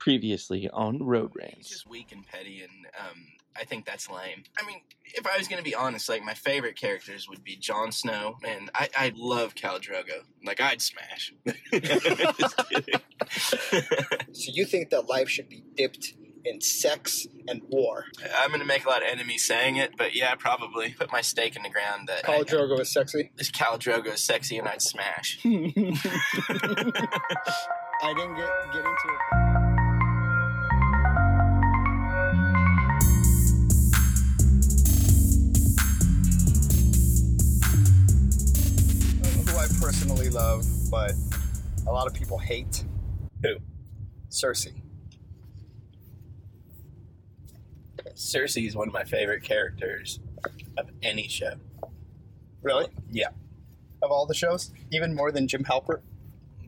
Previously on Road He's just weak and petty, and um, I think that's lame. I mean, if I was going to be honest, like my favorite characters would be Jon Snow, and I, I love Khal Drogo. Like I'd smash. just kidding. So you think that life should be dipped in sex and war? I'm going to make a lot of enemies saying it, but yeah, probably put my stake in the ground that Khal Drogo is sexy. this Khal Drogo is sexy, and I'd smash. I didn't get get into it. Personally love, but a lot of people hate. Who? Cersei. Cersei is one of my favorite characters of any show. Really? Yeah. Of all the shows, even more than Jim Halpert.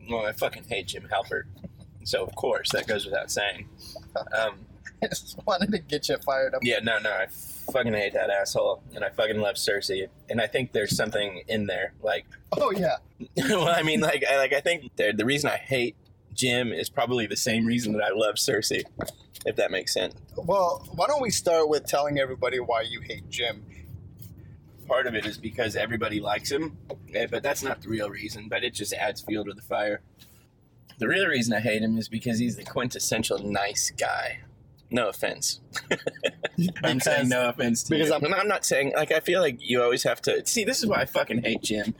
Well, I fucking hate Jim Halpert. So of course that goes without saying. Um, I just wanted to get you fired up. yeah, no, no, I fucking hate that asshole, and I fucking love Cersei, and I think there's something in there. Like, Oh yeah. well, I mean, like, I, like I think the the reason I hate Jim is probably the same reason that I love Cersei, if that makes sense. Well, why don't we start with telling everybody why you hate Jim? Part of it is because everybody likes him, eh, but that's not the real reason. But it just adds fuel to the fire. The real reason I hate him is because he's the quintessential nice guy. No offense. I'm saying no offense to because you. I'm- I'm, I'm not saying like I feel like you always have to see. This is why I fucking hate Jim.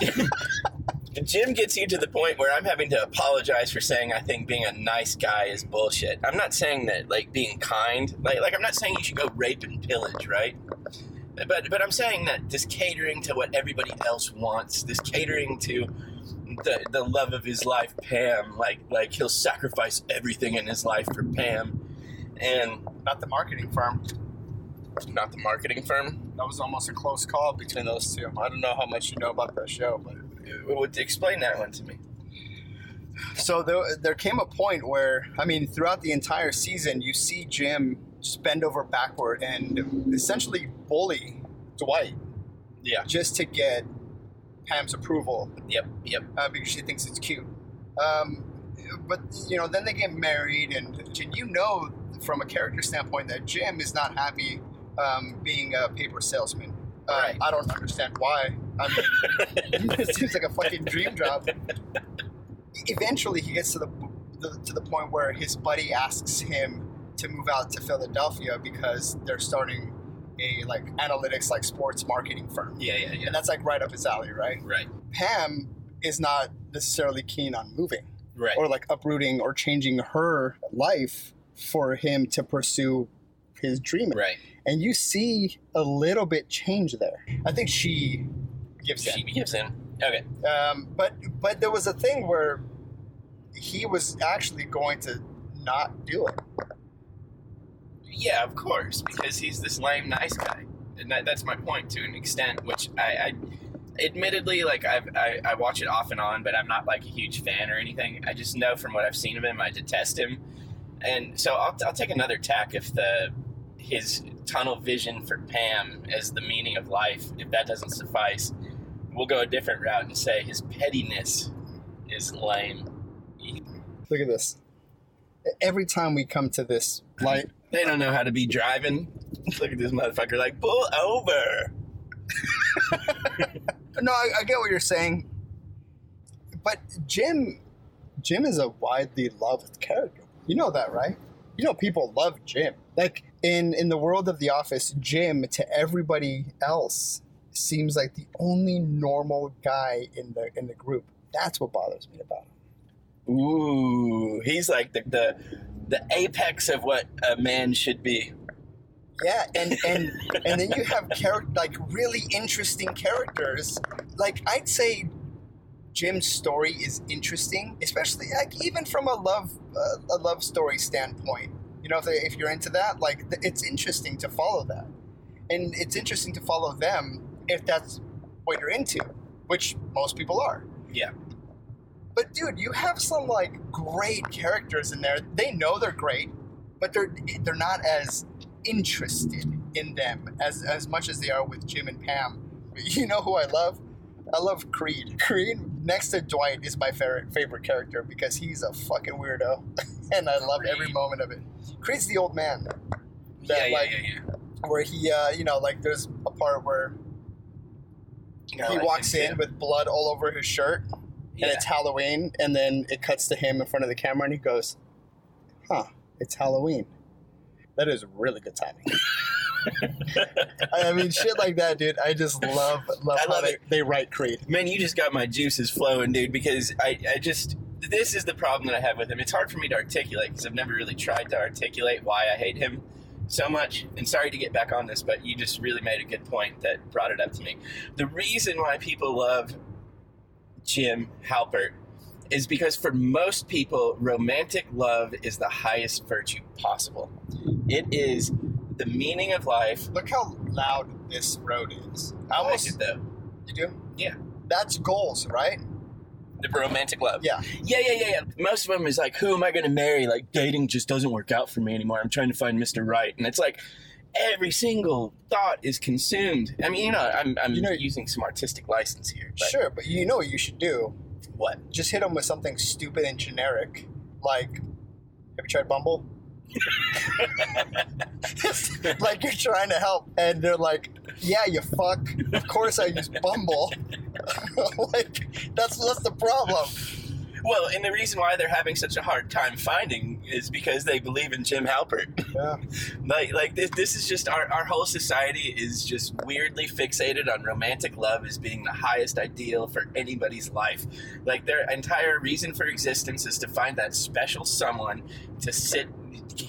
Jim gets you to the point where I'm having to apologize for saying I think being a nice guy is bullshit. I'm not saying that like being kind, like like I'm not saying you should go rape and pillage, right? But but I'm saying that this catering to what everybody else wants, this catering to the the love of his life, Pam, like like he'll sacrifice everything in his life for Pam, and Not the marketing firm. not the marketing firm. That was almost a close call between those two. I don't know how much you know about that show, but it Would explain that one to me. so there, there came a point where I mean, throughout the entire season, you see Jim just bend over backward and essentially bully Dwight Yeah. just to get Pam's approval Yep. Yep. uh, because she thinks it's cute. Um, but you know, then they get married, and, and you know from a character standpoint that Jim is not happy um, being a paper salesman. Uh, Right. I don't understand why. I mean, it seems like a fucking dream job. Eventually, he gets to the, the to the point where his buddy asks him to move out to Philadelphia because they're starting a like analytics like sports marketing firm, Yeah. Yeah. Yeah. and that's like right up his alley, right? Right. Pam is not necessarily keen on moving Right. or like uprooting or changing her life for him to pursue his dream. Right. And you see a little bit change there. I think she gives She in. gives in. Okay. Um, but but there was a thing where he was actually going to not do it. Yeah, of course, because he's this lame nice guy, and that, that's my point to an extent. Which I, I admittedly, like I've, I, I watch it off and on, but I'm not like a huge fan or anything. I just know from what I've seen of him, I detest him, and so I'll, I'll take another tack if the his tunnel vision for Pam as the meaning of life, if that doesn't suffice, we'll go a different route and say his pettiness is lame. Look at this. Every time we come to this light, They don't know how to be driving. Look at this motherfucker, like pull over. no, I, I get what you're saying, but Jim, Jim is a widely loved character. You know that, right? You know people love Jim. Like in in the world of The Office, Jim to everybody else seems like the only normal guy in the in the group. That's what bothers me about him. Ooh, he's like the the, the apex of what a man should be. Yeah, and and and then you have character like really interesting characters. Like I'd say, Jim's story is interesting, especially like even from a love uh, a love story standpoint. You know, if, they, if you're into that, like it's interesting to follow that, and it's interesting to follow them if that's what you're into, which most people are. Yeah. But dude, you have some like great characters in there. They know they're great, but they're they're not as interested in them as as much as they are with Jim and Pam. You know who I love? I love Creed. Creed next to Dwight is my favorite favorite character because he's a fucking weirdo. and I love every moment of it. Creed's the old man, yeah, That, yeah, like, yeah, yeah. where he, uh, you know, like there's a part where Yeah, he walks in with blood all over his shirt, Yeah. and it's Halloween, and then it cuts to him in front of the camera, and he goes, "Huh, it's Halloween." That is really good timing. I mean, shit like that, dude. I just love love I how love they, it. they write Creed. Man, you just got my juices flowing, dude. Because I, I just this is the problem that I have with him. It's hard for me to articulate because I've never really tried to articulate why I hate him so much. And sorry to get back on this, but you just really made a good point that brought it up to me. The reason why people love Jim Halpert is because for most people, romantic love is the highest virtue possible. It is the meaning of life. Look how loud this road is. I I like almost it though. you do. Yeah. That's goals, right? The romantic love. Yeah. Yeah, yeah, yeah, yeah. Most of them is like, who am I going to marry? Like, dating just doesn't work out for me anymore. I'm trying to find Mr. Right. And it's like, every single thought is consumed. I mean, you know, I'm, I'm You know- using some artistic license here. But Sure, but you know what you should do? What? Just hit them with something stupid and generic, like, "Have you tried Bumble?" like you're trying to help, and they're like, "Yeah, you fuck. Of course I use Bumble." like that's that's the problem. Well, and the reason why they're having such a hard time finding is because they believe in Jim Halpert. Yeah. like, like this, this is just our, our whole society is just weirdly fixated on romantic love as being the highest ideal for anybody's life. Like their entire reason for existence is to find that special someone to sit,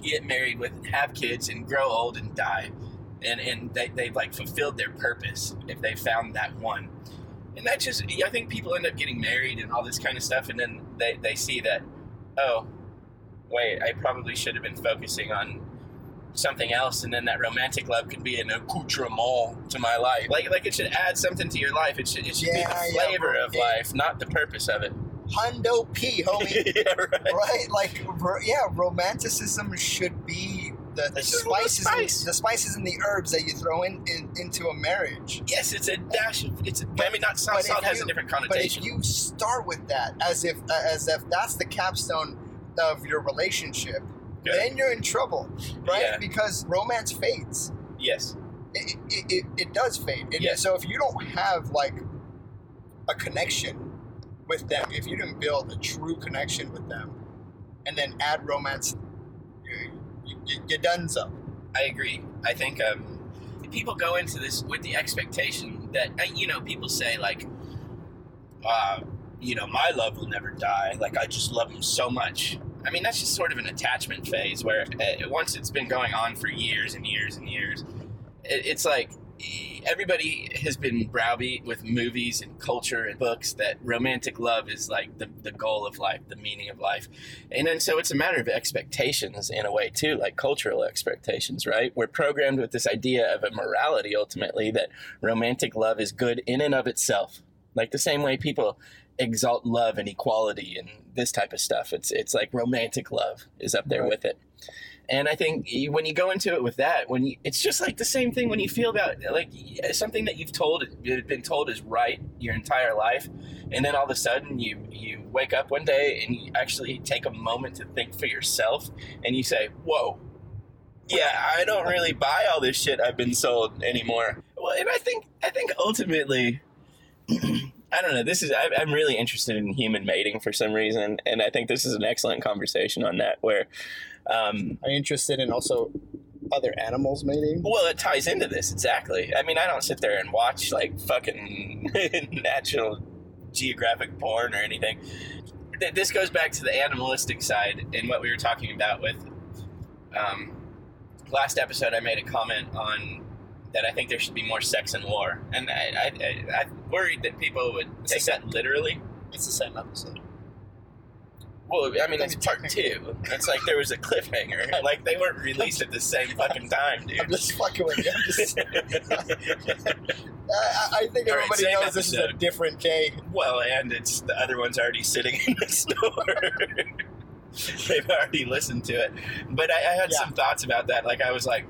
get married with, and have kids, and grow old and die. And and they they've like fulfilled their purpose if they found that one. And that just I think people end up getting married and all this kind of stuff, and then they they see that, oh, wait, I probably should have been focusing on something else, and then that romantic love could be an accoutrement to my life. Like, like it should add something to your life. It should, it should Yeah, be the flavor bro. of Yeah. life, not the purpose of it. Hundo P, homie. yeah, right. right? Like, yeah, romanticism should be the, the spices, spice. the spices and the herbs that you throw in, in into a marriage. Yes, it's a dash. Of, it's. A, I mean, not but salt. Salt has you- a different connotation. But if you start with that as if as if that's the capstone of your relationship, then you're in trouble, right? Yeah. Because romance fades. yes. It, it, it, it does fade. And Yeah. So if you don't have like a connection with them, if you didn't build a true connection with them, and then add romance, you, you, you, you're done so. I agree. I think um, people go into this with the expectation that uh, you know people say like, uh, you know, my love will never die. Like I just love him so much. I mean, that's just sort of an attachment phase where uh, once it's been going on for years and years and years, it, it's like everybody has been browbeat with movies and culture and books that romantic love is like the, the goal of life, the meaning of life. And then so it's a matter of expectations in a way too, like cultural expectations, right? We're programmed with this idea of a morality ultimately that romantic love is good in and of itself. Like the same way people exalt love and equality and this type of stuff. It's it's like romantic love is up there Right. with it. And I think when you go into it with that, when you, it's just like the same thing when you feel about like something that you've told, been told is right your entire life, and then all of a sudden you you wake up one day and you actually take a moment to think for yourself, and you say, "Whoa, yeah, I don't really buy all this shit I've been sold anymore." Well, and I think I think ultimately. I don't know. This is I, I'm really interested in human mating for some reason, and I think this is an excellent conversation on that. Where, um, Are you interested in also other animals mating? well, it ties into this exactly. I mean, I don't sit there and watch like fucking National Geographic porn or anything. This goes back to the animalistic side and what we were talking about with. Um, last episode, I made a comment on that I think there should be more sex in war, and I, I, I, I worried that people would It's take that literally. It's the same episode. Well, I mean, it's part two. It's like there was a cliffhanger. Like they weren't released at the same fucking time, I'm dude. just fucking with you. I'm just, I, I think All right, everybody same knows this is a episode. different day. well, and it's the other one's already sitting in the store. They've already listened to it. But I, I had Yeah. some thoughts about that. Like I was like,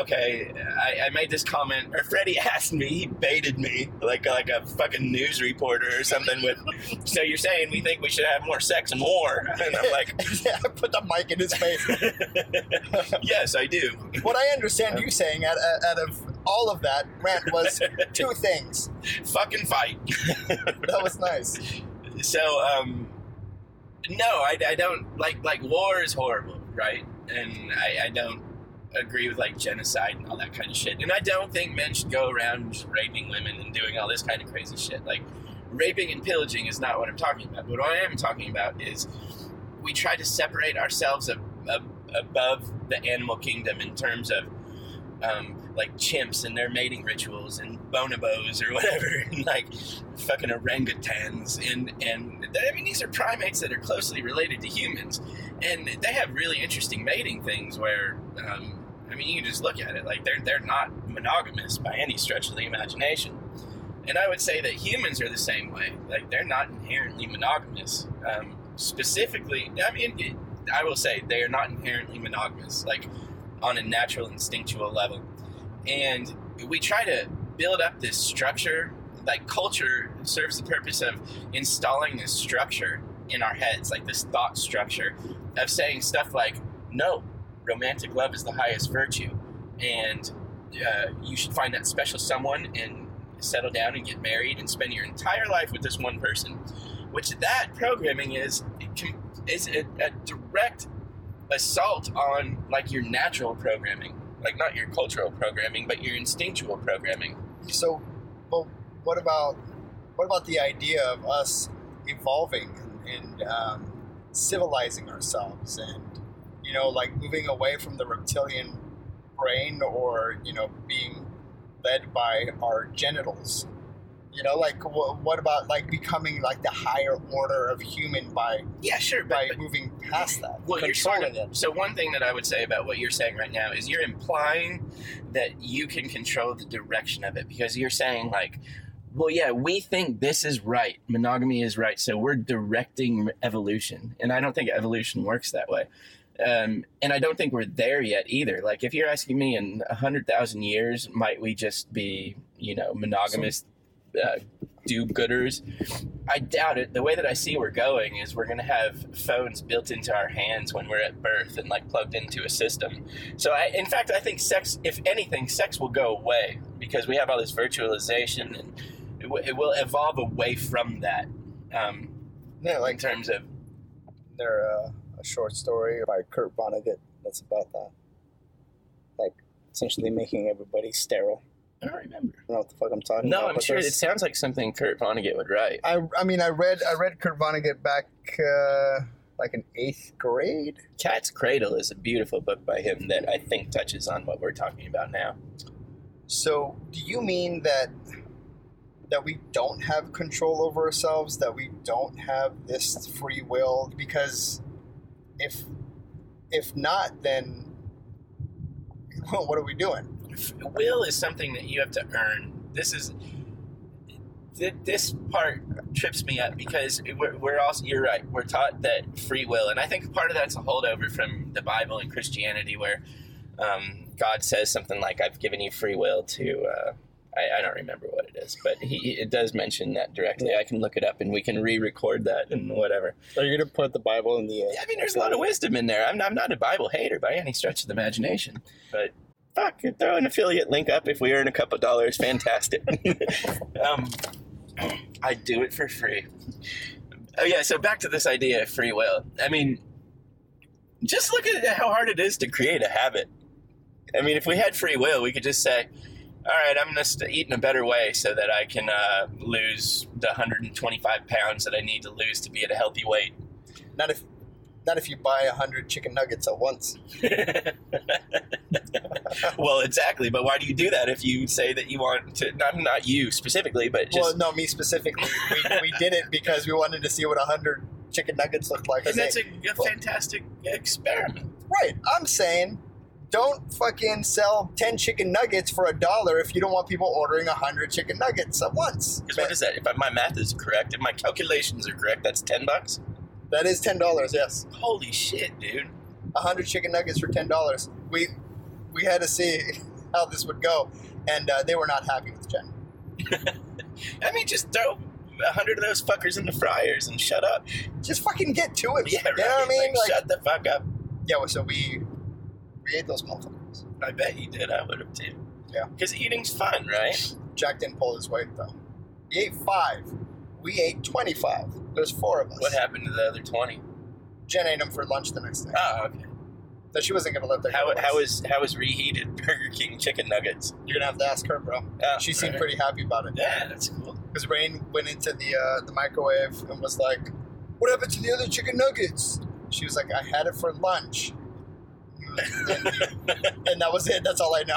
okay, I, I made this comment, or Freddie asked me, he baited me like like a fucking news reporter or something. With so you're saying we think we should have more sex and more, and I'm like, yeah, I put the mic in his face. yes, I do. what I understand you saying out, out of all of that rant was two things. Fucking fight. That was nice. so um no I, I don't like like war is horrible right and I, I don't agree with like genocide and all that kind of shit. And i don't think men should go around raping women and doing all this kind of crazy shit. Like raping and pillaging is not what i'm talking about. But what i am talking about is we try to separate ourselves ab- ab- above the animal kingdom in terms of um, like chimps and their mating rituals and bonobos or whatever, and like fucking orangutans and and I mean these are primates that are closely related to humans, and they have really interesting mating things where. Um, I mean, you can just look at it like they're they're not monogamous by any stretch of the imagination, and I would say that humans are the same way. Like they're not inherently monogamous. Um, specifically, I mean, it, I will say they are not inherently monogamous. Like on a natural instinctual level and we try to build up this structure like culture serves the purpose of installing this structure in our heads like this thought structure of saying stuff like no romantic love is the highest virtue. And uh, you should find that special someone and settle down and get married and spend your entire life with this one person. Which that programming is is a, a direct assault on like your natural programming. Like not your cultural programming but your instinctual programming. So, well, what about what about the idea of us evolving and, and um, civilizing ourselves, and you know, like moving away from the reptilian brain, or you know, being led by our genitals? You know, like wh- what about like becoming like the higher order of human by yeah sure by but moving past that, well, you're sort controlling of, it? so one thing that I would say about what you're saying right now is you're implying that you can control the direction of it because you're saying like, well, yeah, we think this is right, monogamy is right, so we're directing evolution, and I don't think evolution works that way. Um, and I don't think we're there yet either. Like, if you're asking me in a hundred thousand years, might we just be, you know, monogamous uh, do-gooders? I doubt it. The way that I see we're going is we're going to have phones built into our hands when we're at birth and like plugged into a system. So, I, in fact, I think sex, if anything, sex will go away because we have all this virtualization and it, w- it will evolve away from that. Um, Yeah, in terms of there uh, a short story by Kurt Vonnegut that's about that, like essentially making everybody sterile. I don't remember. I don't know what the fuck I'm talking No, about. I'm but sure it sounds like something Kurt Vonnegut would write. I, I mean, I read I read Kurt Vonnegut back uh, like in eighth grade. Cat's Cradle is a beautiful book by him that I think touches on what we're talking about now. So, do you mean that that we don't have control over ourselves? That we don't have this free will? Because if if not, then what are we doing? Will is something that you have to earn. This is this part trips me up because we're, we're also you're right. We're taught that free will, and I think part of that's a holdover from the Bible and Christianity, where um, God says something like, "I've given you free will to." Uh, I, I don't remember what it is, but he it does mention that directly. I can look it up and we can re-record that and whatever. Are you going to put the Bible in the? Yeah, I mean, there's a lot of wisdom in there. I'm, I'm not a Bible hater by any stretch of the imagination, but fuck, throw an affiliate link up if we earn a couple dollars. Fantastic. um, I do it for free. Oh yeah, so back to this idea of free will. I mean, just look at how hard it is to create a habit. I mean, if we had free will, we could just say, "All right, I'm going to eat in a better way so that I can uh, lose the 125 pounds that I need to lose to be at a healthy weight." Not if not if you buy hundred chicken nuggets at once. well, exactly. But why do you do that if you say that you want to? Not not you specifically, but just well, no, me specifically. We, we did it because we wanted to see what hundred chicken nuggets looked like. and that's a, a fantastic experiment. right. I'm saying, don't fucking sell ten chicken nuggets for a dollar if you don't want people ordering a hundred chicken nuggets at once. Because what is that? If my math is correct, if my calculations are correct, that's ten bucks. That is ten dollars. Yes, Holy shit, dude! a hundred chicken nuggets for ten dollars. We we had to see how this would go, and uh, they were not happy with Jen. I mean, just throw a hundred of those fuckers in the fryers and shut up. Just fucking get to it. Yeah, you know what I mean? Like, Like, shut the fuck up. yeah. well, So we we ate those motherfuckers. I bet you did. I would have too. Yeah. Because eating's fun, right? Jack didn't pull his weight though. He ate five. We ate twenty-five. There's four of us. What happened to the other twenty? Jen ate them for lunch the next day. Oh, okay. So she wasn't gonna live there. How, how is how is reheated Burger King chicken nuggets? You're gonna have to ask her, bro. Oh, She seemed alright. pretty happy about it. Yeah, that's cool. Because Rain went into the uh, the microwave and was like, "What happened to the other chicken nuggets?" She was like, "I had it for lunch." and, that was it. That's all I know.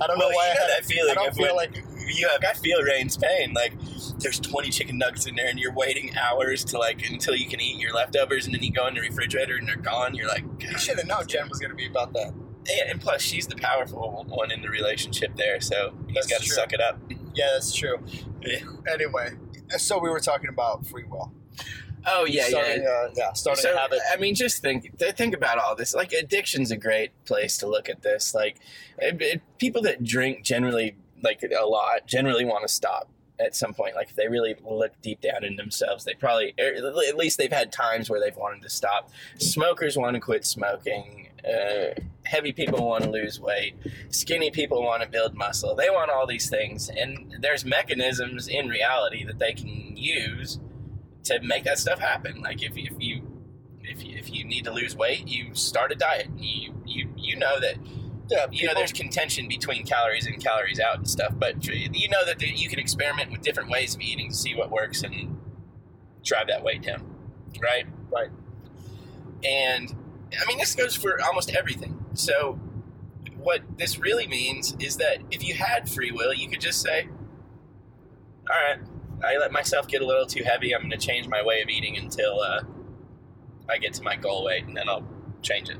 I don't well, know why you know I had that feeling. I don't feel when like you have. I feel Rain's pain. Like there's 20 chicken nuggets in there, and you're waiting hours to like until you can eat your leftovers, and then you go in the refrigerator and they're gone. You're like, you should have known Jen was going to be about that. Yeah, and plus she's the powerful one in the relationship there, so he's got to suck it up. Yeah, that's true. Yeah. Anyway, so we were talking about free will. Oh yeah, starting, yeah. Uh, yeah, starting so, to have it. I mean, just think think about all this. Like, addiction's a great place to look at this. Like, it, it- people that drink generally, like a lot, generally want to stop at some point. Like, if they really look deep down in themselves, they probably, or at least they've had times where they've wanted to stop. Smokers want to quit smoking. Uh, heavy people want to lose weight. Skinny people want to build muscle. They want all these things, and there's mechanisms in reality that they can use to make that stuff happen. Like if, if you if you, if you need to lose weight, you start a diet. You you you know that Yeah, you know there's contention between calories in, calories out, and stuff. But you know that you can experiment with different ways of eating to see what works and drive that weight down. Right. Right. And I mean, this goes for almost everything. So what this really means is that if you had free will, you could just say, "All right, I let myself get a little too heavy. I'm going to change my way of eating until uh, I get to my goal weight, and then I'll change it."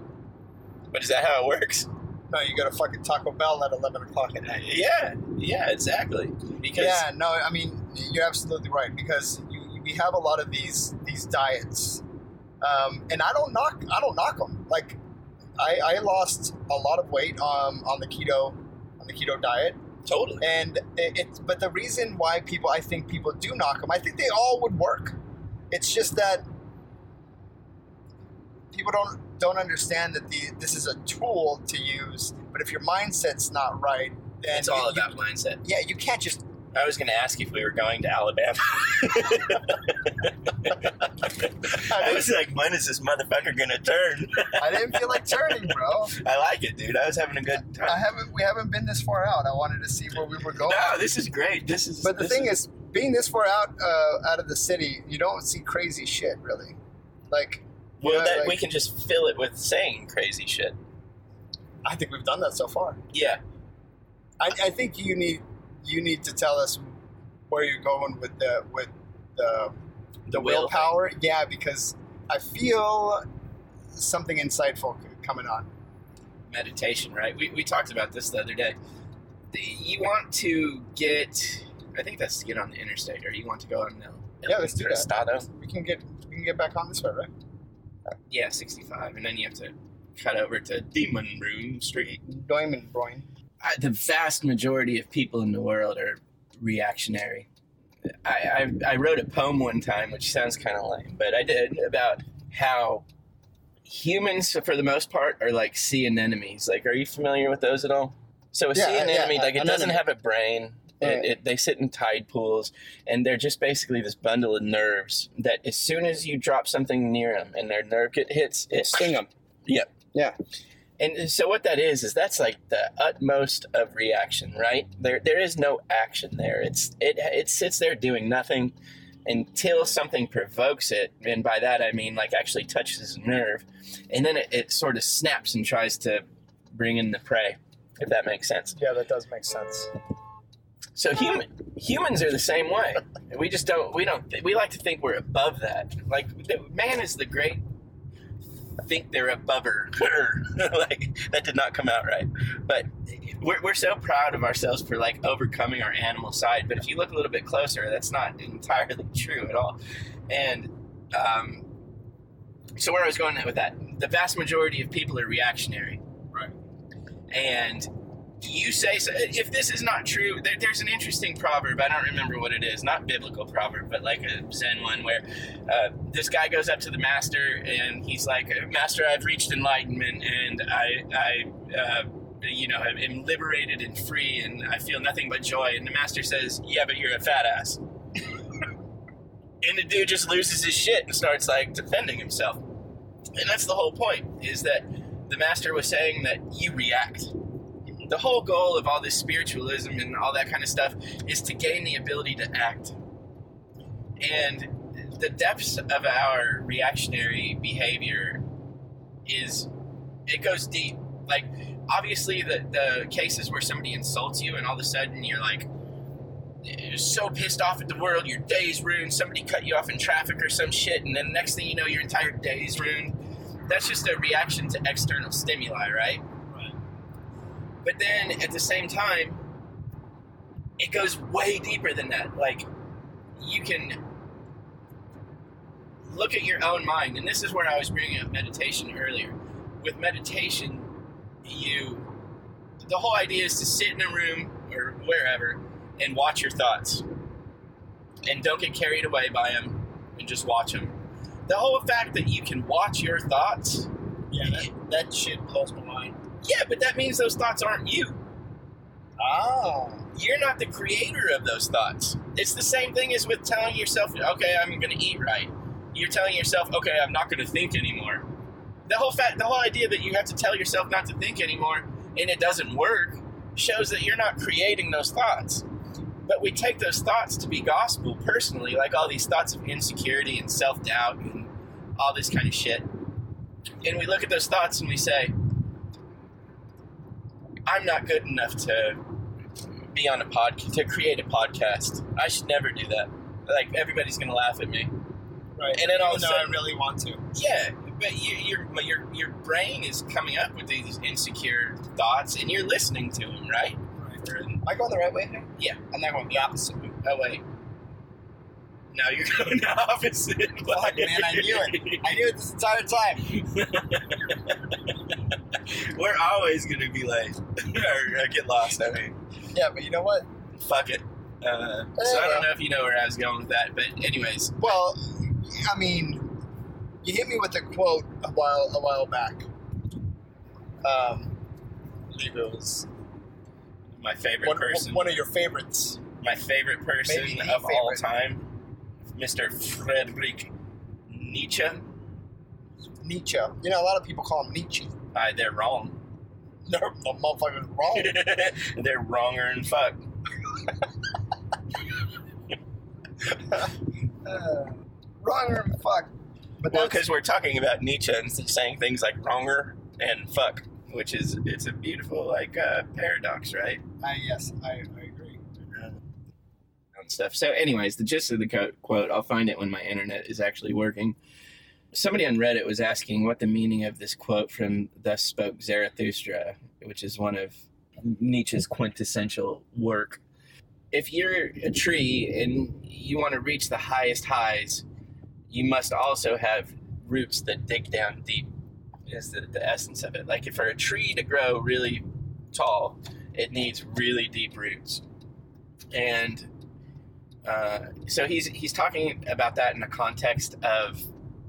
But is that how it works? no, you go to fucking Taco Bell at eleven o'clock at night. Yeah, yeah, exactly. Because Yeah, no, I mean you're absolutely right because you, you- we have a lot of these these diets, um, and I don't knock I don't knock them. Like I, I lost a lot of weight um, on the keto on the keto diet, totally. and it, it but the reason why people I think people do knock them, I think they all would work. It's just that people don't don't understand that the this is a tool to use. But if your mindset's not right, then It's all you- about mindset. yeah, you can't just I was going to ask if we were going to Alabama. I was like, when is this motherfucker going to turn? I didn't feel like turning, bro. I like it, dude. I was having a good I time. haven't. We haven't been this far out. I wanted to see where we were going. No, this is great. This is. But the thing is, being this far out uh, out of the city, you don't see crazy shit really. Like well, yeah, that like- we can just fill it with saying crazy shit. I think we've done that so far. Yeah, I, I think you need you need to tell us where you're going with the with the the will willpower. Yeah, because I feel something insightful coming on. meditation, right? We, we talked about this the other day. The- You want to get, I think that's to get on the interstate, or you want to go on the Yeah, let's do that. Estado. We can get we can get back on this way, right? Yeah, 65, and then you have to cut over to Demonbreun Street. Diamond Broin. I, the vast majority of people in the world are reactionary. I, I, I wrote a poem one time, which sounds kind of lame, but I did about how humans, for the most part, are like sea anemones. Like, are you familiar with those at all? So a Yeah, sea uh, yeah, anemone, yeah, like, it doesn't have a brain. It, it, they sit in tide pools, and they're just basically this bundle of nerves that as soon as you drop something near them and their nerve hits, it Sting them. Yep. Yeah. And so what that is is that's like the utmost of reaction, right? There there is no action there. It's it it sits there doing nothing until something provokes it, and by that I mean like actually touches a nerve, and then it, it sort of snaps and tries to bring in the prey, if that makes sense. Yeah, that does make sense. So human humans are the same way. We just don't we don't we like to think we're above that. Like man is the great think they're above her. like that did not come out right. But we're, we're so proud of ourselves for like overcoming our animal side. But if you look a little bit closer, that's not entirely true at all. And um, so where I was going with that, the vast majority of people are reactionary. Right. and you say so, if this is not true there, there's an interesting proverb i don't remember what it is not biblical proverb but like a zen one where uh, this guy goes up to the master and he's like master i've reached enlightenment and i i uh, you know am liberated and free and i feel nothing but joy. And the master says yeah but you're a fat ass. And the dude just loses his shit and starts like defending himself. And that's the whole point is that the master was saying that you react the whole goal of all this spiritualism and all that kind of stuff is to gain the ability to act. And the depths of our reactionary behavior is it goes deep. Like obviously the the cases where somebody insults you and all of a sudden you're like you're so pissed off at the world, your day's ruined, somebody cut you off in traffic or some shit, and then next thing you know your entire day's ruined. That's just a reaction to external stimuli, right? But then at the same time, it goes way deeper than that. Like, you can look at your own mind. And this is where I was bringing up meditation earlier. With meditation, you, the whole idea is to sit in a room or wherever and watch your thoughts. And don't get carried away by them and just watch them. The whole fact that you can watch your thoughts. Yeah, that, that shit blows my. Yeah, but that means those thoughts aren't you. Oh. You're not the creator of those thoughts. It's the same thing as with telling yourself, okay, I'm going to eat right. You're telling yourself, okay, I'm not going to think anymore. The whole fact, the whole idea that you have to tell yourself not to think anymore and it doesn't work shows that you're not creating those thoughts. But we take those thoughts to be gospel personally, like all these thoughts of insecurity and self doubt and all this kind of shit. And we look at those thoughts and we say, I'm not good enough to be on a pod to create a podcast. I should never do that. Like everybody's gonna laugh at me. Right. And then all of a Even though I sudden- really want to. Yeah, but you, your but your your brain is coming up with these insecure thoughts, and you're listening to them, right? Or- Am I going the right way here? Yeah. I'm not going the opposite way. Oh wait. No, you're going the opposite. Fuck, man, I knew it. I knew it this entire time. We're always gonna be late or get lost. I mean, Yeah, but you know what? fuck it. Uh, so I don't know if you know where I was going with that, but anyways, Well, I mean, you hit me with a quote a while a while back. Um, I believe it was. my favorite one, person, one of your favorites. my favorite person of the all time, Mr. Friedrich Nietzsche. Nietzsche. You know, a lot of people call him Nietzsche. Uh, they're wrong. No, the motherfucker's wrong. they're wronger than fuck. uh, wronger than fuck. But Well, because we're talking about Nietzsche and saying things like wronger and fuck, which is it's a beautiful like uh, paradox, right? I, yes, I, I stuff. So, anyways, the gist of the co- quote, I'll find it when my internet is actually working. Somebody on Reddit was asking what the meaning of this quote from Thus Spoke Zarathustra, which is one of Nietzsche's quintessential work. If you're a tree and you want to reach the highest highs, you must also have roots that dig down deep, is the, the essence of it. Like, for a tree to grow really tall, it needs really deep roots. And uh, so he's he's talking about that in the context of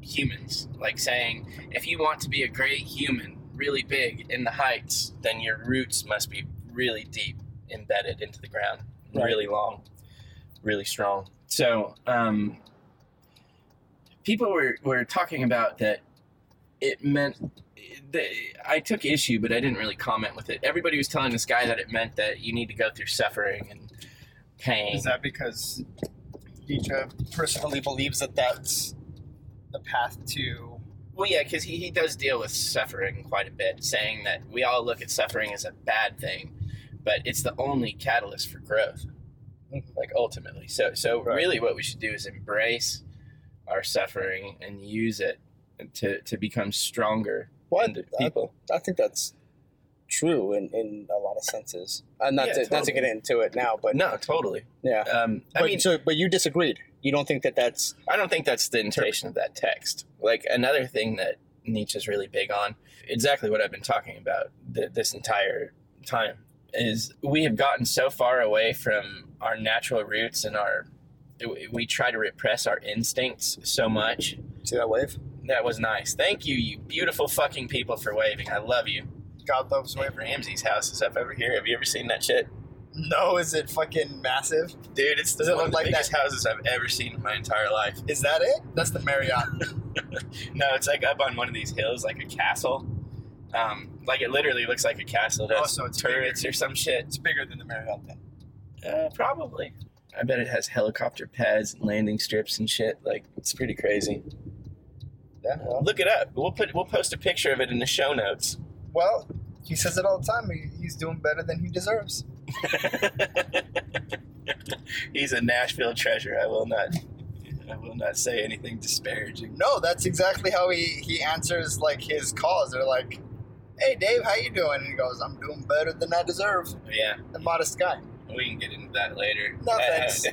humans, like saying if you want to be a great human, really big in the heights, then your roots must be really deep, embedded into the ground, Right. really long, really strong. So um, people were were talking about that. It meant. The, I took issue, but I didn't really comment with it. Everybody was telling this guy that it meant that you need to go through suffering and pain. Is that because Nietzsche personally believes that that's the path to? Well, yeah, because he, he does deal with suffering quite a bit, saying that we all look at suffering as a bad thing, but it's the only catalyst for growth, mm-hmm. like ultimately. So, so Right. really, what we should do is embrace our suffering and use it to to become stronger Well, into I, people. I think that's true in, in a lot of senses. Uh, not Yeah, to not to get into it now, but no, totally. yeah. Um, I But, mean, so, but you disagreed. You don't think that that's I don't think that's the interpretation of that text. Like another thing that Nietzsche's really big on. Exactly what I've been talking about th- this entire time is we have gotten so far away from our natural roots and our we try to repress our instincts so much. See that wave? That was nice. Thank you, you beautiful fucking people for waving. I love you. God loves Wave wave. Ramsey's house is up over here. Have you ever seen that shit? No, is it fucking massive? Dude, it's Does it look of the like biggest houses I've ever seen in my entire life. Is that it? That's the Marriott. No, it's like up on one of these hills, like a castle. Um, like it literally looks like a castle. It Oh, so it's turrets or some shit. it's bigger than the Marriott then. Uh, probably. I bet it has helicopter pads and landing strips and shit. Like it's pretty crazy. Yeah. Well, Look it up. We'll put we'll post a picture of it in the show notes. Well, he says it all the time. He, he's doing better than he deserves. He's a Nashville treasure. I will not. I will not say anything disparaging. No, that's exactly how he he answers like his calls. They're like, "Hey, Dave, how you doing?" And he goes, "I'm doing better than I deserve." Yeah, A modest guy. we can get into that later. No, thanks.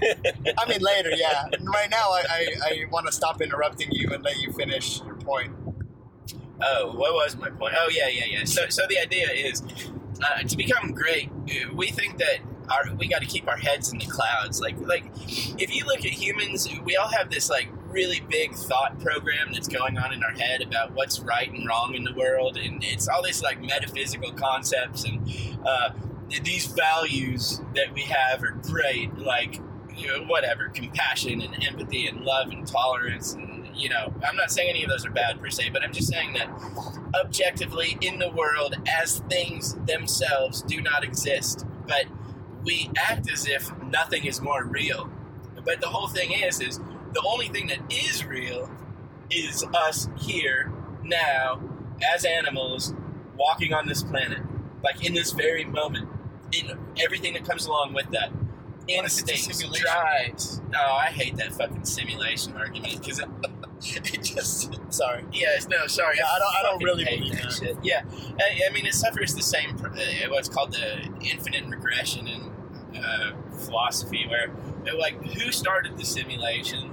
I mean, later, yeah. Right now, I, I, I want to stop interrupting you and let you finish your point. Oh, what was my point? Oh, yeah, yeah, yeah. So, so the idea is uh, to become great. We think that our we got to keep our heads in the clouds. Like, like if you look at humans, we all have this like really big thought program that's going on in our head about what's right and wrong in the world, and it's all these like metaphysical concepts and uh, these values that we have are great. Like, you know, whatever, compassion and empathy and love and tolerance and you know, I'm not saying any of those are bad per se, but I'm just saying that objectively in the world as things themselves do not exist, but we act as if nothing is more real. But the whole thing is is the only thing that is real is us here now as animals walking on this planet, like in this very moment, in everything that comes along with that. What if it's a Instincts, simulation? drives. Oh, I hate that fucking simulation argument because it just, sorry. Yes, no, sorry. Yeah, I don't- I don't really hate believe that that. shit. Yeah, I, I mean, it suffers the same, uh, what's called the infinite regression in uh, philosophy, where, uh, like, who started the simulation?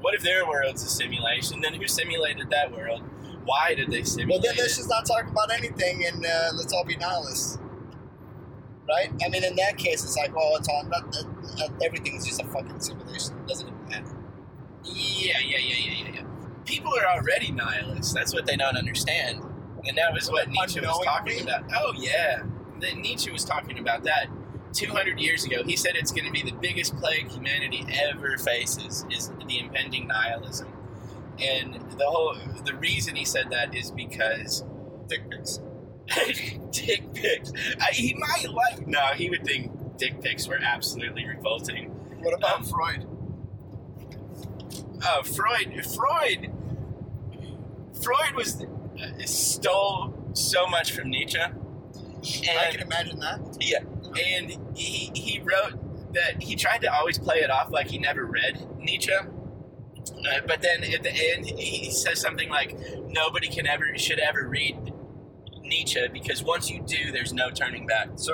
What if their world's a simulation? Then who simulated that world? Why did they simulate? Well, then let's just not talk about anything and uh, let's all be nihilists. Right? I mean, in that case, it's like, well, it's all, not, uh, everything's just a fucking simulation. It doesn't even matter. Yeah, yeah, yeah, yeah, yeah, yeah. People are already nihilists. That's what they don't understand. And that was what Nietzsche was talking about. Oh, yeah. The, Nietzsche was talking about that 200 years ago. He said it's going to be the biggest plague humanity ever faces is the impending nihilism. And the whole the reason he said that is because Dick pics. dick pics. I, he might like no, he would think dick pics were absolutely revolting. What about Um, Freud? uh, Freud, Freud, Freud was uh, stole so much from Nietzsche, I can imagine that. Yeah, and he he wrote that he tried to always play it off like he never read Nietzsche. Uh, but then at the end, he says something like, "Nobody can ever should ever read Nietzsche because once you do, there's no turning back." So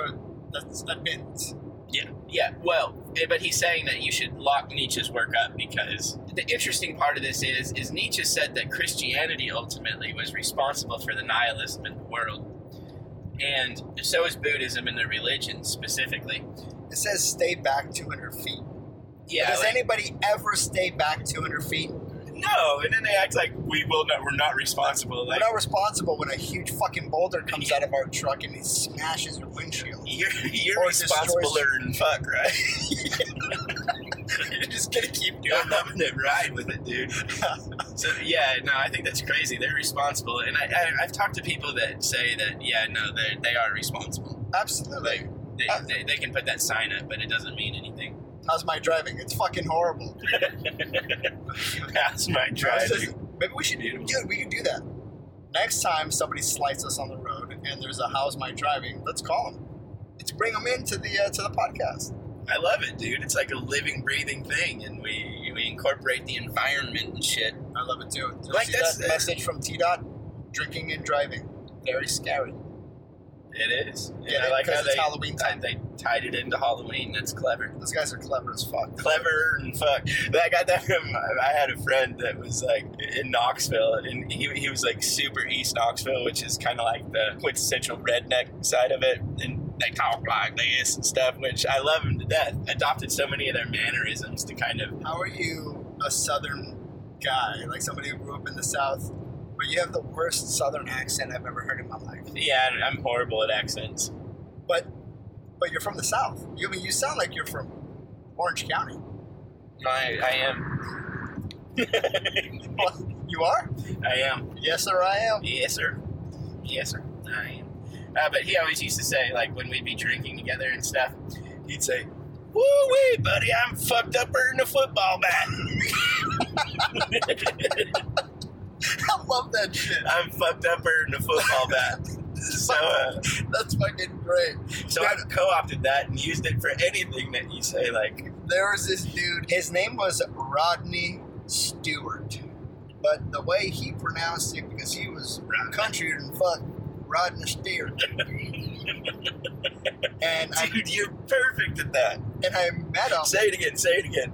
that's that means. Yeah, yeah. Well, but he's saying that you should lock Nietzsche's work up because the interesting part of this is is Nietzsche said that Christianity ultimately was responsible for the nihilism in the world, and so is Buddhism and the religion specifically. It says stay back 200 feet. Yeah, Does like- anybody ever stay back 200 feet? No, and then they act like we will not. We're not responsible. Like We're not responsible when a huge fucking boulder comes out of our truck and it smashes your windshield. you're you're Or responsible and fuck right. you're just gonna keep doing nothing to ride with it, dude. So yeah, no, I think that's crazy. They're responsible, and I, I I've talked to people that say that yeah, no, they they are responsible. Absolutely. Like they, Uh, they, they can put that sign up, but it doesn't mean anything. How's my driving? It's fucking horrible. That's my driving. just- maybe we should, dude, we could do that. Next time somebody slights us on the road and there's a how's my driving, let's call them. Let's bring them into the uh, to the podcast. I love it, dude. It's like a living, breathing thing, and we we incorporate the environment and shit. I love it too. Did Like, that message from TDOT? Drinking and driving, very scary. It is. And Get I like how it's they, Halloween time. they tied it into Halloween. That's clever. Those guys are clever as fuck. Clever and fuck. I got that from. I had a friend that was like in Knoxville, and he, he was like super East Knoxville, which is kind of like the quintessential redneck side of it. And they talk like this and stuff, which I love them to death. Adopted so many of their mannerisms to kind of. How are you a southern guy, like somebody who grew up in the south, but you have the worst southern accent I've ever heard in my life? Yeah, I'm horrible at accents. But but you're from the south. You I mean you sound like you're from Orange County. I, I am. You are? I am. Yes, sir. I am. Yes, sir. Yes, sir. I am. Uh, but he always used to say, like, when we'd be drinking together and stuff, he'd say, Woo wee, buddy, I'm fucked up in a football bat. I love that shit. I'm fucked up in a football bat. So, uh, That's fucking great. so I co opted that and used it for anything that you say, like, There was this dude. His name was Rodney Stewart, but the way he pronounced it, because he was country and fuck Rodney Stewart. and I dude, you're perfect at that. and I met him. Say it again, say it again.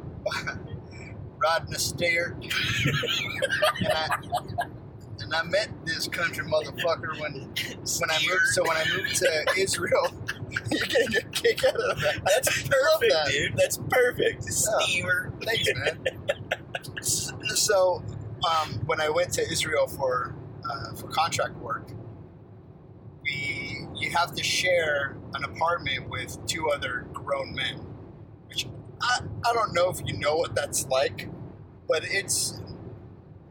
Rodney Stewart. and I and I met this country motherfucker when when I moved. So when I moved to Israel, you're getting a kick out of that. That's perfect, that. dude. That's perfect. Yeah. Stever. Thanks, man. so um, when I went to Israel for uh, for contract work, we you have to share an apartment with two other grown men, which I, I don't know if you know what that's like, but it's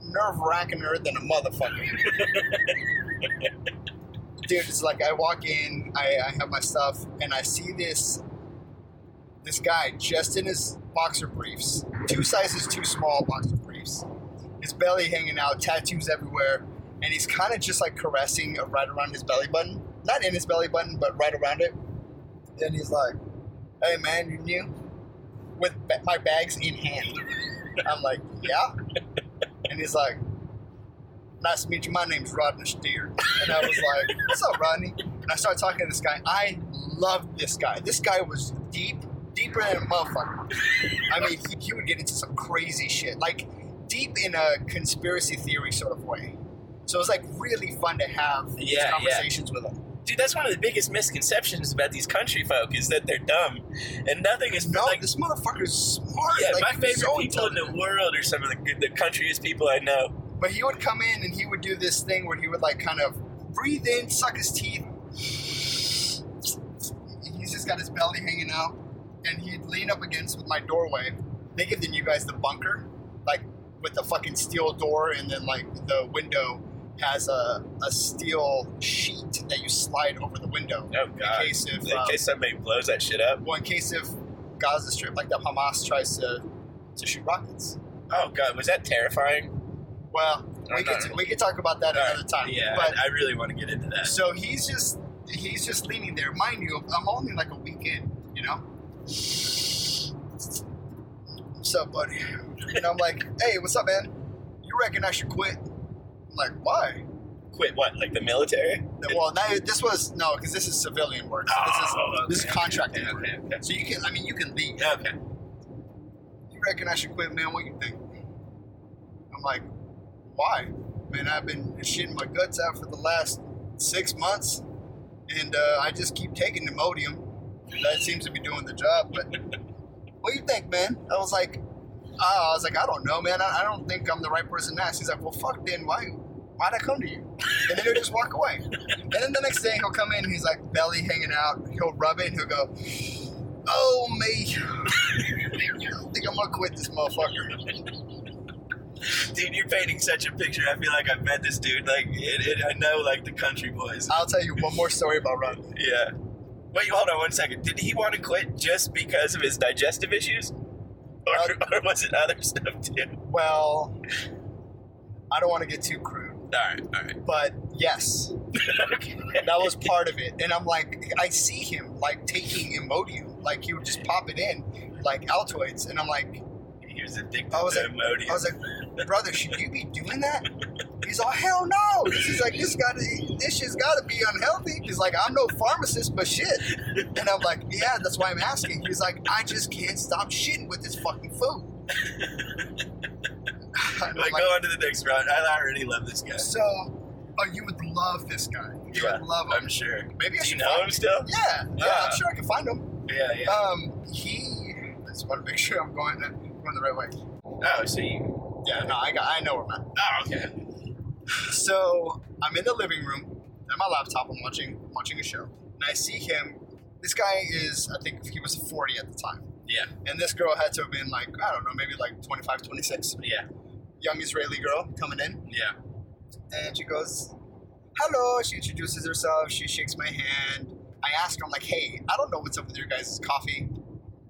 nerve wrackinger than a motherfucker. Dude, it's like I walk in, I, I have my stuff, and I see this this guy just in his boxer briefs, two sizes too small boxer briefs, his belly hanging out, tattoos everywhere, and he's kind of just like caressing right around his belly button, not in his belly button, but right around it. Then he's like, "Hey man, you new?" With my bags in hand. I'm like, "Yeah," and he's like. Nice to meet you. My name's Rodney Steer. And I was like, What's up, Rodney? And I started talking to this guy. I loved this guy. This guy was deep, deeper than a motherfucker. I mean, he, he would get into some crazy shit, like deep in a conspiracy theory sort of way. So it was like really fun to have these Yeah, yeah. conversations with him. Dude, that's one of the biggest misconceptions about these country folk is that they're dumb, and nothing is No, like. this motherfucker's smart. Yeah, like, my favorite so people in the world are some of the the countryest people I know. But he would come in and he would do this thing where he would like kind of breathe in, suck his teeth. He's just got his belly hanging out. And he'd lean up against my doorway. They give you guys the bunker, like with the fucking steel door, and then like the window has a, a steel sheet that you slide over the window. Oh In case if In um, case somebody blows that shit up. well, in case if Gaza Strip, like the Hamas tries to to shoot rockets. Oh god, was that terrifying? Well, Oh, we no, could no. we could talk about that another time. Yeah, but I, I really want to get into that. So he's just he's just leaning there. Mind you, I'm only like a week in, you know. What's up, buddy? And I'm like, hey, what's up, man? You reckon I should quit? Like, why? Quit what? Like the military? Well, now this was no, because this is civilian work. So this is Oh, this is okay, contracting Okay, okay, okay. So you can, I mean, you can leave. Okay. You reckon I should quit, man? What you think? I'm like, why? Man, I've been shitting my guts out for the last six months, and uh, I just keep taking Imodium. That seems to be doing the job. But what do you think, man? I was like, uh, I was like, I don't know, man. I, I don't think I'm the right person to ask. He's like, well, fuck, then why? Why'd I come to you? And then he'll just walk away. And then the next day he'll come in, he's like belly hanging out. He'll rub it, and he'll go, "Oh me, I think I'm gonna quit this motherfucker." Dude, you're painting such a picture. I feel like I've met this dude. Like, it, it, I know, like, the country boys. I'll tell you one more story about Rodney. Yeah. Wait, hold on one second. Did he want to quit just because of his digestive issues? Or, Uh, or was it other stuff too? Well, I don't want to get too crude, right, all right. but yes, that was part of it. And I'm like, I see him like taking Imodium, like he would just pop it in, like Altoids, and I'm like, He was addicted I was to like- Imodium. I was like, brother, should you be doing that? He's all, hell no. He's like, this got this shit's got to be unhealthy. He's like, I'm no pharmacist, but shit. And I'm like, yeah, that's why I'm asking. He's like, I just can't stop shitting with this fucking food. I'm Like, like, go on to the next round. I already love this guy. so, oh, you would love this guy. You Yeah, would love him. I'm sure. Maybe I Do you should know find him still? Yeah, yeah, Ah. I'm sure I can find him. Yeah, yeah. Um, he. I just want to make sure I'm going, going the right way. Oh, so you. Yeah, no, I got, I know where I'm at. Oh, okay. So I'm in the living room at my laptop. I'm watching watching a show, and I see him. This guy is, I think he was 40 at the time, Yeah, and this girl had to have been like, I don't know, maybe like 25, 26. yeah, Young Israeli girl coming in, yeah. and she goes, "Hello." She introduces herself. She shakes my hand. I ask her, I'm like, "Hey, I don't know what's up with your guys' coffee,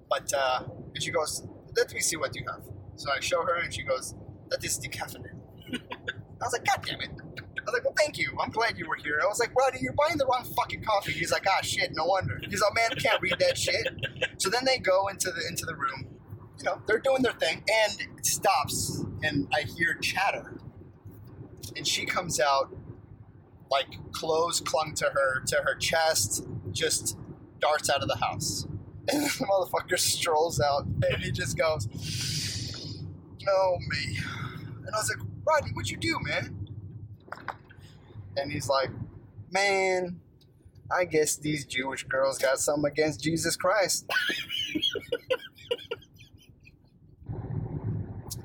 but," uh, and she goes, "Let me see what you have." So I show her, and she goes, "That is decaffeinated." I was like, God damn it. I was like, well, thank you. I'm glad you were here. I was like, Roddy, you're buying the wrong fucking coffee. He's like, ah, shit, no wonder. He's like, man, I can't read that shit. So then they go into the into the room. You know, they're doing their thing, and stops, and I hear chatter, and she comes out, like clothes clung to her to her chest, just darts out of the house, and the motherfucker strolls out, and he just goes, "No me," and I was like, Rodney, what'd you do, man? And he's like, man, I guess these Jewish girls got something against Jesus Christ.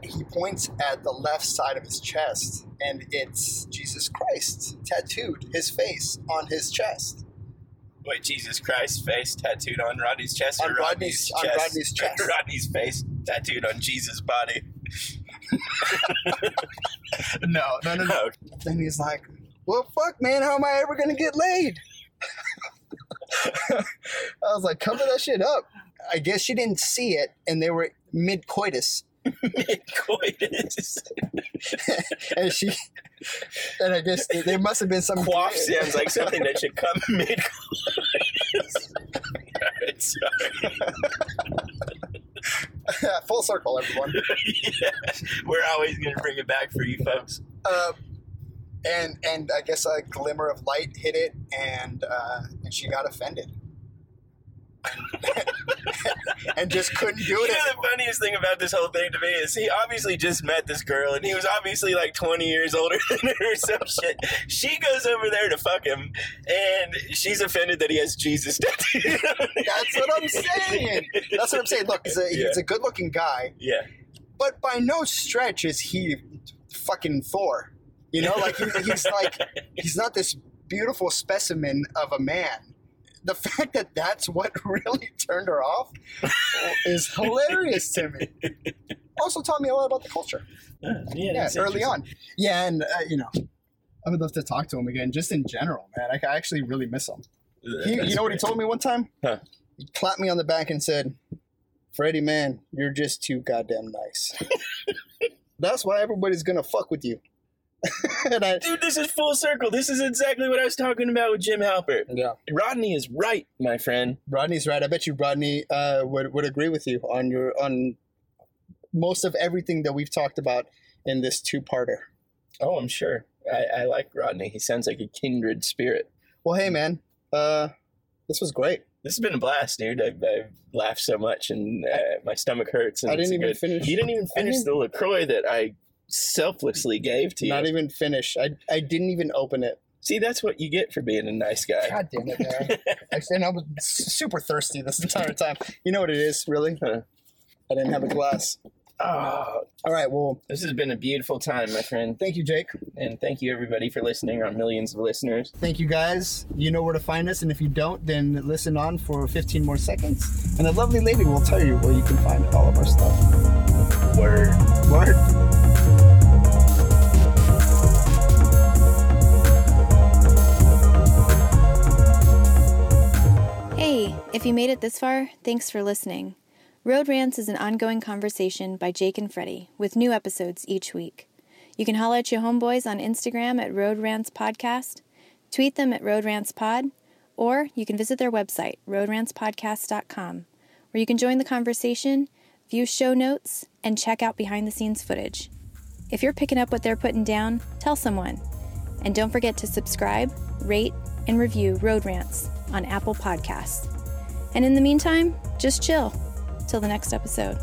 he points at the left side of his chest, and it's Jesus Christ tattooed his face on his chest. Wait, Jesus Christ face tattooed on Rodney's chest On or Rodney's- on chest? Rodney's chest. Rodney's face tattooed on Jesus' body. No, no, no, no. And he's like, well, fuck, man, how am I ever going to get laid? I was like, cover that shit up. I guess she didn't see it, and they were mid coitus. Coitus. And she, and I guess there must have been some. Quaff sounds like something that should come mid sorry. Full circle, everyone. yeah, we're always going to bring it back for you folks. Uh, and and I guess a glimmer of light hit it, and uh, and she got offended, and just couldn't do You it. know, the funniest thing about this whole thing to me is he obviously just met this girl and he was obviously like 20 years older than her or some shit. She goes over there to fuck him and she's offended that he has Jesus tattooed. That's what I'm saying. That's what I'm saying. Look, he's a, Yeah. he's a good-looking guy, Yeah. but by no stretch is he fucking Thor. You know, like he, he's like he's not this beautiful specimen of a man. The fact that that's what really turned her off is hilarious to me. Also taught me a lot about the culture. Yeah, early on. Yeah, and uh, you know, I would love to talk to him again, just in general, man. I, I actually really miss him. He, you know what he told me one time? Huh. He clapped me on the back and said, "Freddie, man, you're just too goddamn nice. That's why everybody's gonna fuck with you." I, Dude, this is full circle. This is exactly what I was talking about with Jim Halpert. yeah, Rodney is right, my friend. Rodney's right. I bet you Rodney uh, would would agree with you on your on most of everything that we've talked about in this two-parter. Oh, I'm sure. I, I like Rodney. He sounds like a kindred spirit. Well, hey, man, uh, this was great. This has been a blast, dude. I've, I've laughed so much and uh, my stomach hurts. And I didn't even good- finish. You didn't even finish didn't- the LaCroix that I selflessly gave to you. Not even finished. I I didn't even open it. See, that's what you get for being a nice guy. God damn it, man. I, and I was super thirsty this entire time. You know what it is, really? Huh. I didn't have a glass. Oh, All right, well, this has been a beautiful time, my friend. thank you, Jake. And thank you, everybody, for listening, our millions of listeners. Thank you, guys. You know where to find us, and if you don't, then listen on for 15 more seconds. And a lovely lady will tell you where you can find all of our stuff. Word. Word. If you made it this far, thanks for listening. Road Rants is an ongoing conversation by Jake and Freddie, with new episodes each week. You can holler at your homeboys on Instagram at Road Rants Podcast, tweet them at Road Rants Pod, or you can visit their website, roadrantspodcast.com, where you can join the conversation, view show notes, and check out behind the scenes footage. If you're picking up what they're putting down, tell someone. And don't forget to subscribe, rate, and review Road Rants on Apple Podcasts. And in the meantime, just chill till the next episode.